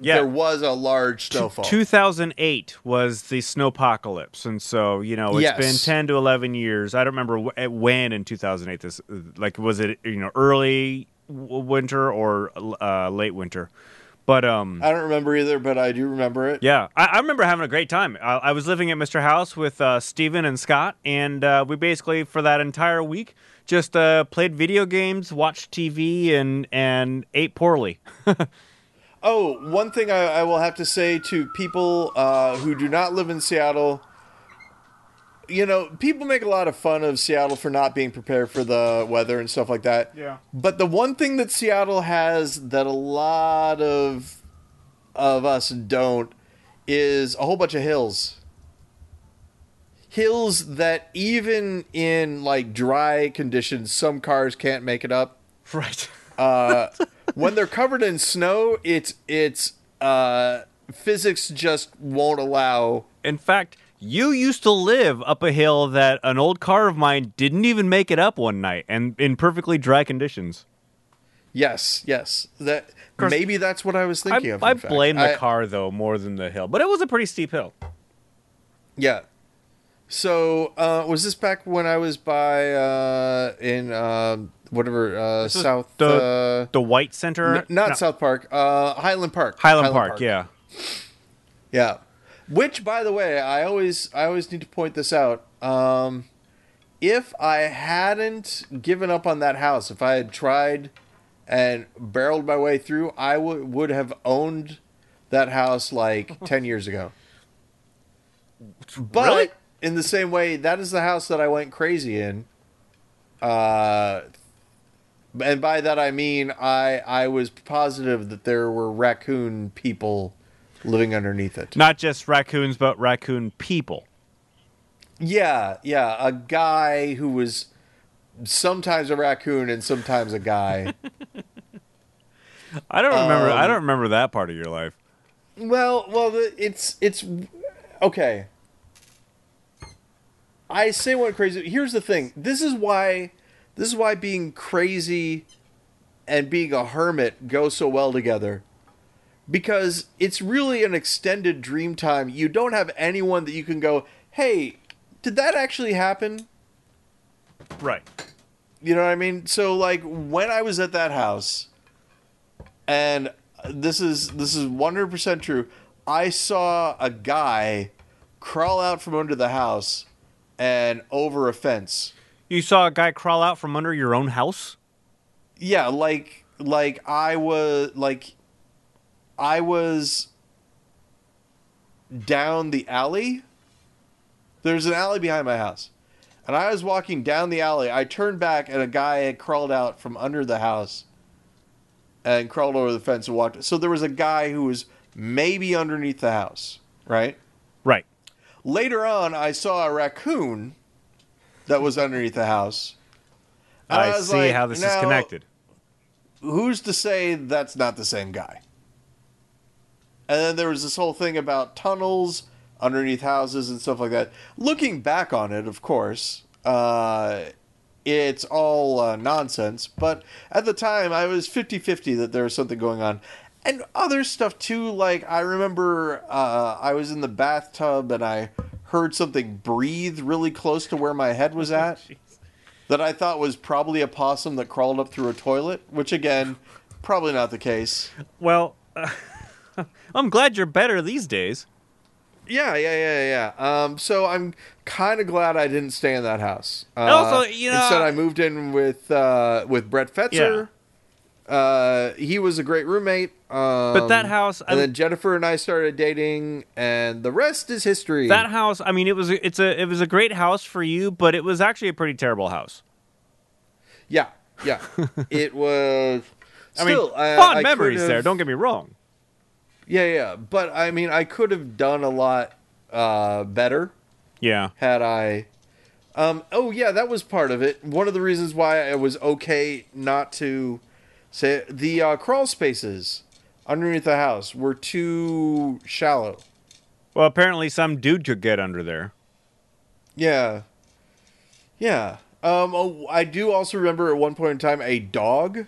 yeah. there was a large snowfall. 2008 was the snowpocalypse, and so you know it's Yes. been 10 to 11 years. I don't remember wh- when in 2008 this like was it you know early w- winter or uh, late winter, but um I don't remember either, but I do remember it. yeah I, I remember having a great time. I, I was living at Mr. House with uh, Steven and Scott, and uh, we basically for that entire week just uh, played video games, watched TV, and and ate poorly. Oh, one thing I, I will have to say to people uh, who do not live in Seattle, you know, people make a lot of fun of Seattle for not being prepared for the weather and stuff like that. Yeah. But the one thing that Seattle has that a lot of of us don't is a whole bunch of hills. Hills that even in like dry conditions, some cars can't make it up. Right. Uh, when they're covered in snow, it's it's uh, physics just won't allow. In fact, you used to live up a hill that an old car of mine didn't even make it up one night, and in perfectly dry conditions. Yes, yes. That course, maybe that's what I was thinking I, of. I fact. blame the I- car though more than the hill, but it was a pretty steep hill. Yeah. So uh, was this back when I was by uh, in um whatever uh, South the the White Center, uh, n- not No, South Park, uh, Highland Park. Highland, Park, Yeah, Yeah. Which, by the way, I always I always need to point this out. Um, if I hadn't given up on that house, if I had tried and barreled my way through, I would would have owned that house like ten years ago. But Really? In the same way, that is the house that I went crazy in. Uh, and by that I mean I I was positive that there were raccoon people living underneath it. not just raccoons, but raccoon people. Yeah, yeah, a guy who was sometimes a raccoon and sometimes a guy. I don't remember. I Um, don't remember that part of your life. well, well, it's it's okay. I say what crazy. Here's the thing. This is why this is why being crazy and being a hermit go so well together. Because it's really an extended dream time. You don't have anyone that you can go, "Hey, did that actually happen?" Right. You know what I mean? So like when I was at that house, and this is this is one hundred percent true. I saw a guy crawl out from under the house and over a fence. You saw a guy crawl out from under your own house. Yeah, like like I was like I was down the alley. There's an alley behind my house. And I was walking down the alley. I turned back and a guy had crawled out from under the house and crawled over the fence and walked. So there was a guy who was maybe underneath the house, right? Right. Later on, I saw a raccoon that was underneath the house. And I, was see like, how this is connected. who's to say that's not the same guy? And then there was this whole thing about tunnels underneath houses and stuff like that. Looking back on it, of course, uh, it's all uh, nonsense. But at the time, I was 50 50 that there was something going on. And other stuff too, like I remember uh, I was in the bathtub and I heard something breathe really close to where my head was at that I thought was probably a possum that crawled up through a toilet, which again, probably not the case. Well, I'm glad you're better these days. Yeah, yeah, yeah, yeah. Um, so I'm kind of glad I didn't stay in that house. Uh, Also, you know- instead I moved in with uh, with Brett Fetzer. Uh, he was a great roommate. Um, But that house, and I- then Jennifer and I started dating, and the rest is history. That house, I mean, it was it's a it was a great house for you, but it was actually a pretty terrible house. yeah, yeah. it was. I mean, Still, I- fond I memories there. Don't get me wrong. Yeah, yeah. But I mean, I could have done a lot uh, better Yeah. had I. Um, oh yeah, that was part of it. One of the reasons why I was okay not to say the uh, crawl spaces underneath the house were too shallow. Well, apparently some dude could get under there. Yeah, yeah. Um, oh, I do also remember at one point in time a dog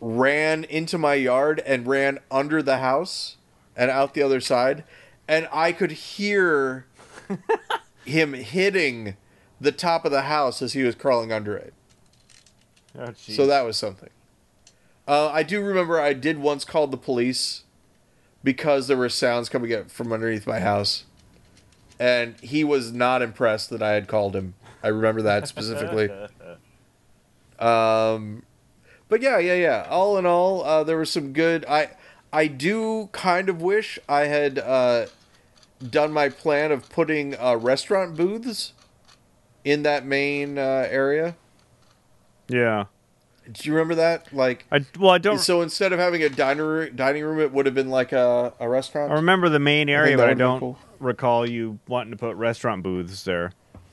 ran into my yard and ran under the house and out the other side, and I could hear him hitting the top of the house as he was crawling under it. Oh, So that was something. Uh, I do remember I did once call the police because there were sounds coming up from underneath my house, and he was not impressed that I had called him. I remember that specifically. Um, but yeah, yeah, yeah. All in all, uh, there was some good. I I do kind of wish I had uh, done my plan of putting uh, restaurant booths in that main uh, area. Yeah. Do you remember that? Like, I well, I don't. so instead of having a diner dining room, it would have been like a, a restaurant. I remember the main area, that but I don't cool. recall you wanting to put restaurant booths there.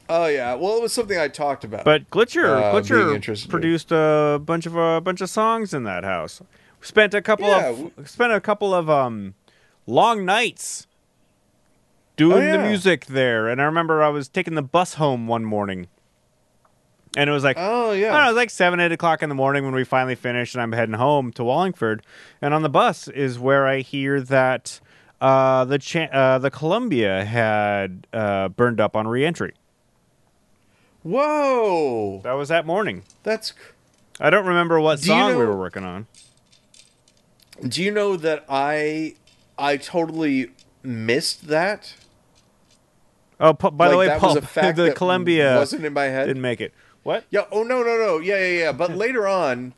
Oh yeah, well it was something I talked about. But Glitcher, Uh, Glitcher produced a bunch of a bunch of songs in that house. Spent a couple Yeah, of spent a couple of um long nights doing the Oh, yeah. music there. And I remember I was taking the bus home one morning, and it was like oh I yeah, don't know, it was like seven, eight o'clock in the morning when we finally finished, and I'm heading home to Wallingford. And on the bus is where I hear that uh, the cha- uh, the Columbia had uh, burned up on reentry. whoa, That was that morning. that's. I don't remember what Do you song we were working on. Do you know that I I totally missed that? Oh, by the way, Paul, was a fact the Columbia wasn't in my head. didn't make it. What? Yeah. Oh no no no. Yeah yeah yeah. But later on,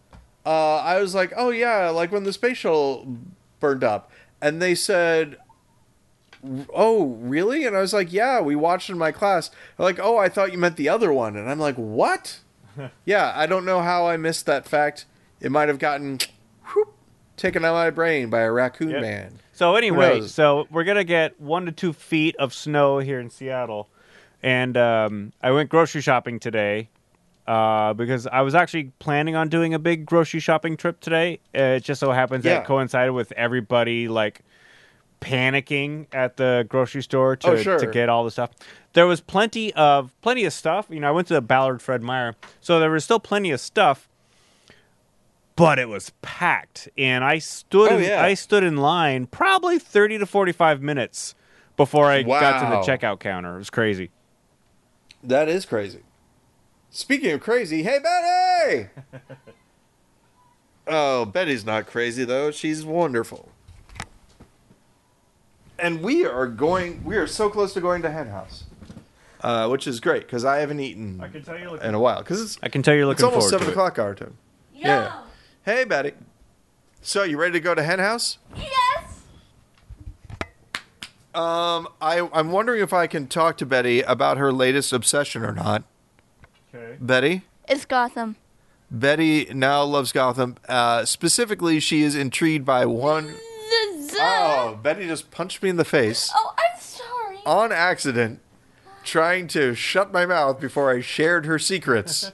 uh, I was like, oh yeah, like when the space shuttle burned up, and they said, oh really? And I was like, yeah, we watched in my class. They're like, oh, I thought you meant the other one, and I'm like, what? yeah, I don't know how I missed that fact. It might have gotten whoop, taken out of my brain by a raccoon Yep. man. So anyway, so we're gonna get one to two feet of snow here in Seattle, and um, I went grocery shopping today uh, because I was actually planning on doing a big grocery shopping trip today. It just so happens Yeah. that coincided with everybody like panicking at the grocery store to, Oh, sure. to get all the stuff. There was plenty of plenty of stuff. You know, I went to the Ballard Fred Meyer, so there was still plenty of stuff. But it was packed, and I stood. Oh, in, yeah. I stood in line probably thirty to forty-five minutes before I got to the checkout counter. It was crazy. That is crazy. Speaking of crazy, hey Betty! oh, Betty's not crazy though. She's wonderful. And we are going. We are so close to going to Hen House, uh, which is great because I haven't eaten can tell you. in a while. Because it's I can tell you're it's looking almost forward seven to it. o'clock our time. Yeah. Hey Betty. So you ready to go to Hen House? Yes. Um, I I'm wondering if I can talk to Betty about her latest obsession or not. Okay. Betty. It's Gotham. Betty now loves Gotham. Uh, specifically, she is intrigued by one. Oh, Betty just punched me in the face Oh, I'm sorry. on accident, trying to shut my mouth before I shared her secrets,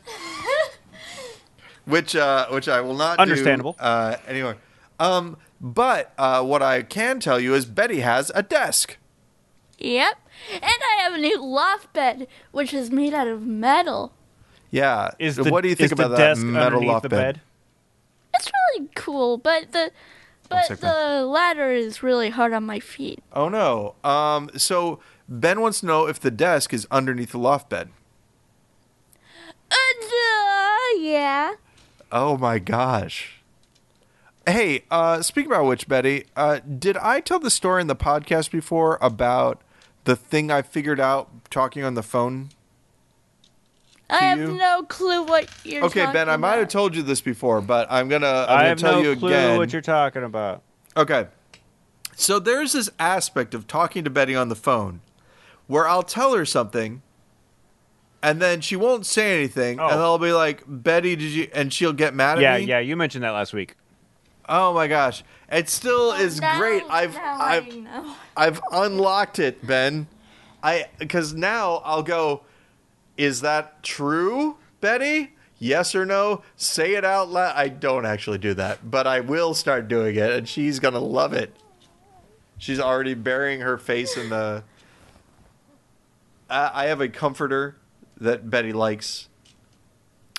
which uh, which I will not. do, Understandable. uh, anyway, um, but uh, what I can tell you is Betty has a desk. Yep. And I have a new loft bed, which is made out of metal. Yeah. Is the, what do you think is the about that desk metal underneath loft the bed? bed? It's really cool, but the but sick, the ladder is really hard on my feet. Oh no. Um. So Ben wants to know if the desk is underneath the loft bed. Uh, duh, yeah. Oh my gosh. Hey, uh, speaking about which, Betty, uh, did I tell the story in the podcast before about the thing I figured out talking on the phone? I have you? no clue what you're Okay, Ben, I talking might have told you this before, but I'm gonna I'm I gonna have tell no you clue again. what you're talking about. Okay. So there's this aspect of talking to Betty on the phone where I'll tell her something and then she won't say anything Oh. and I'll be like, "Betty, did you?" and she'll get mad at Yeah, me. yeah, yeah, you mentioned that last week. Oh my gosh. It still is Now- great. I've now I've I know. I've unlocked it, Ben. I cuz now I'll go is that true, Betty? Yes or no? Say it out loud. I don't actually do that, but I will start doing it and she's going to love it. She's already burying her face in the I I have a comforter that Betty likes.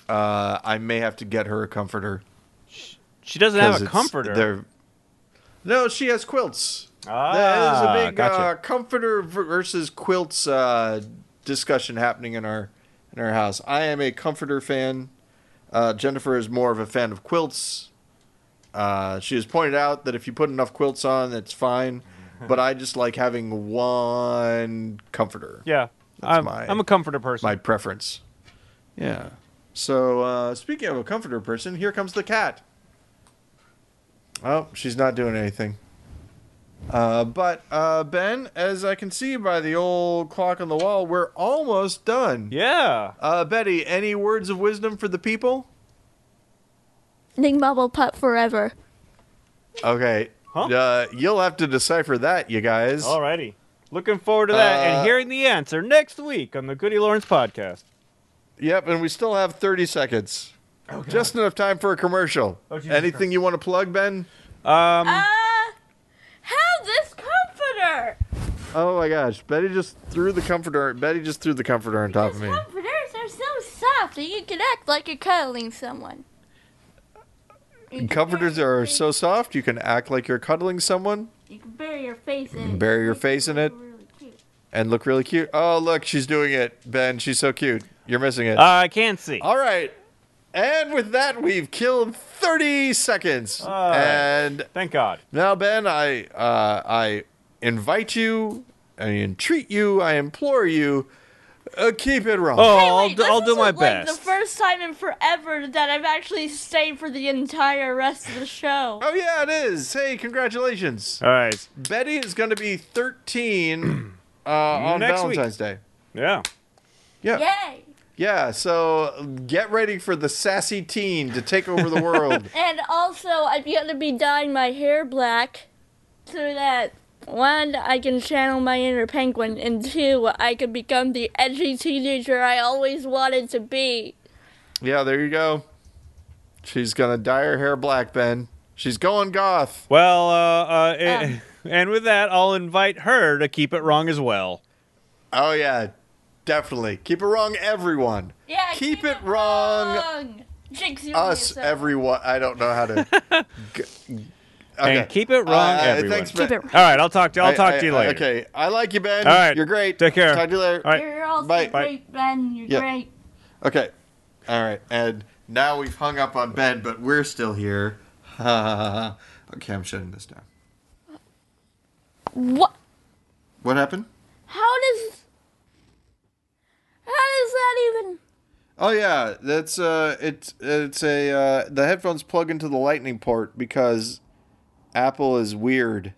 Uh, I may have to get her a comforter. She doesn't have a comforter. they're- No, she has quilts. Ah, There's a big gotcha. uh, comforter versus quilts uh, discussion happening in our in our house. I am a comforter fan. Uh, Jennifer is more of a fan of quilts. Uh, she has pointed out that if you put enough quilts on, it's fine. but I just like having one comforter. yeah, That's I'm, my- I'm a comforter person. My preference. Yeah. So uh, speaking of a comforter person, here comes the cat. Oh, she's not doing anything. Uh, but uh, Ben, as I can see by the old clock on the wall, we're almost done. Yeah. Uh, Betty, any words of wisdom for the people? Ning bubble putt forever. Okay. Huh? Uh, you'll have to decipher that, you guys. Alrighty. Looking forward to that Uh, and hearing the answer next week on the GudeLaurance podcast. Yep, and we still have 30 seconds. Just enough time for a commercial. Oh, Anything Christ. you want to plug, Ben? Um, How this comforter? Oh my gosh, Betty just threw the comforter. Betty just threw the comforter on top of These me. comforters are so soft that you can act like you're cuddling someone. You Comforters are face- so soft you can act like you're cuddling someone You can bury your face in it. Bury your face in it? Really and look really cute. Oh, look, she's doing it, Ben. She's so cute. You're missing it. uh, I can't see. All right. And with that, we've killed 30 seconds. All right. And Thank God. now, Ben, I uh, I invite you, I entreat you, I implore you, uh, keep it wrong. Oh, Hey, I'll, do, I'll do my like, best. the first time in forever that I've actually stayed for the entire rest of the show. Oh, yeah, it is. Hey, congratulations. All right. Betty is going to be 13 uh, on Next week. Valentine's Day. Yeah. Yeah. Yay! Yeah, so get ready for the sassy teen to take over the world. And also, I'm gonna be dyeing my hair black so that one, I can channel my inner penguin, and two, I can become the edgy teenager I always wanted to be. yeah, there you go. She's going to dye her hair black, Ben. She's going goth. Well, uh, uh, Um. and with that, I'll invite her to keep it wrong as well. Oh, yeah, definitely. Keep it wrong, everyone. Yeah, Keep it wrong. Jinx, you Us, yourself. everyone. I don't know how to. G- okay. And keep it wrong, Uh, everyone. thanks, Keep Ben. it All right, I'll talk to I'll I- talk I- to you I- later. Okay, I like you, Ben. All right. You're great. Take care. Talk to you later. All right. You're also Bye. Bye. great, Ben. You're Yeah. great. Okay. All right. And now we've hung up on Ben, but we're still here. okay, I'm shutting this down. What? What happened? How does? How does that even? Oh yeah, that's uh, it's it's a uh, the headphones plug into the lightning port because Apple is weird.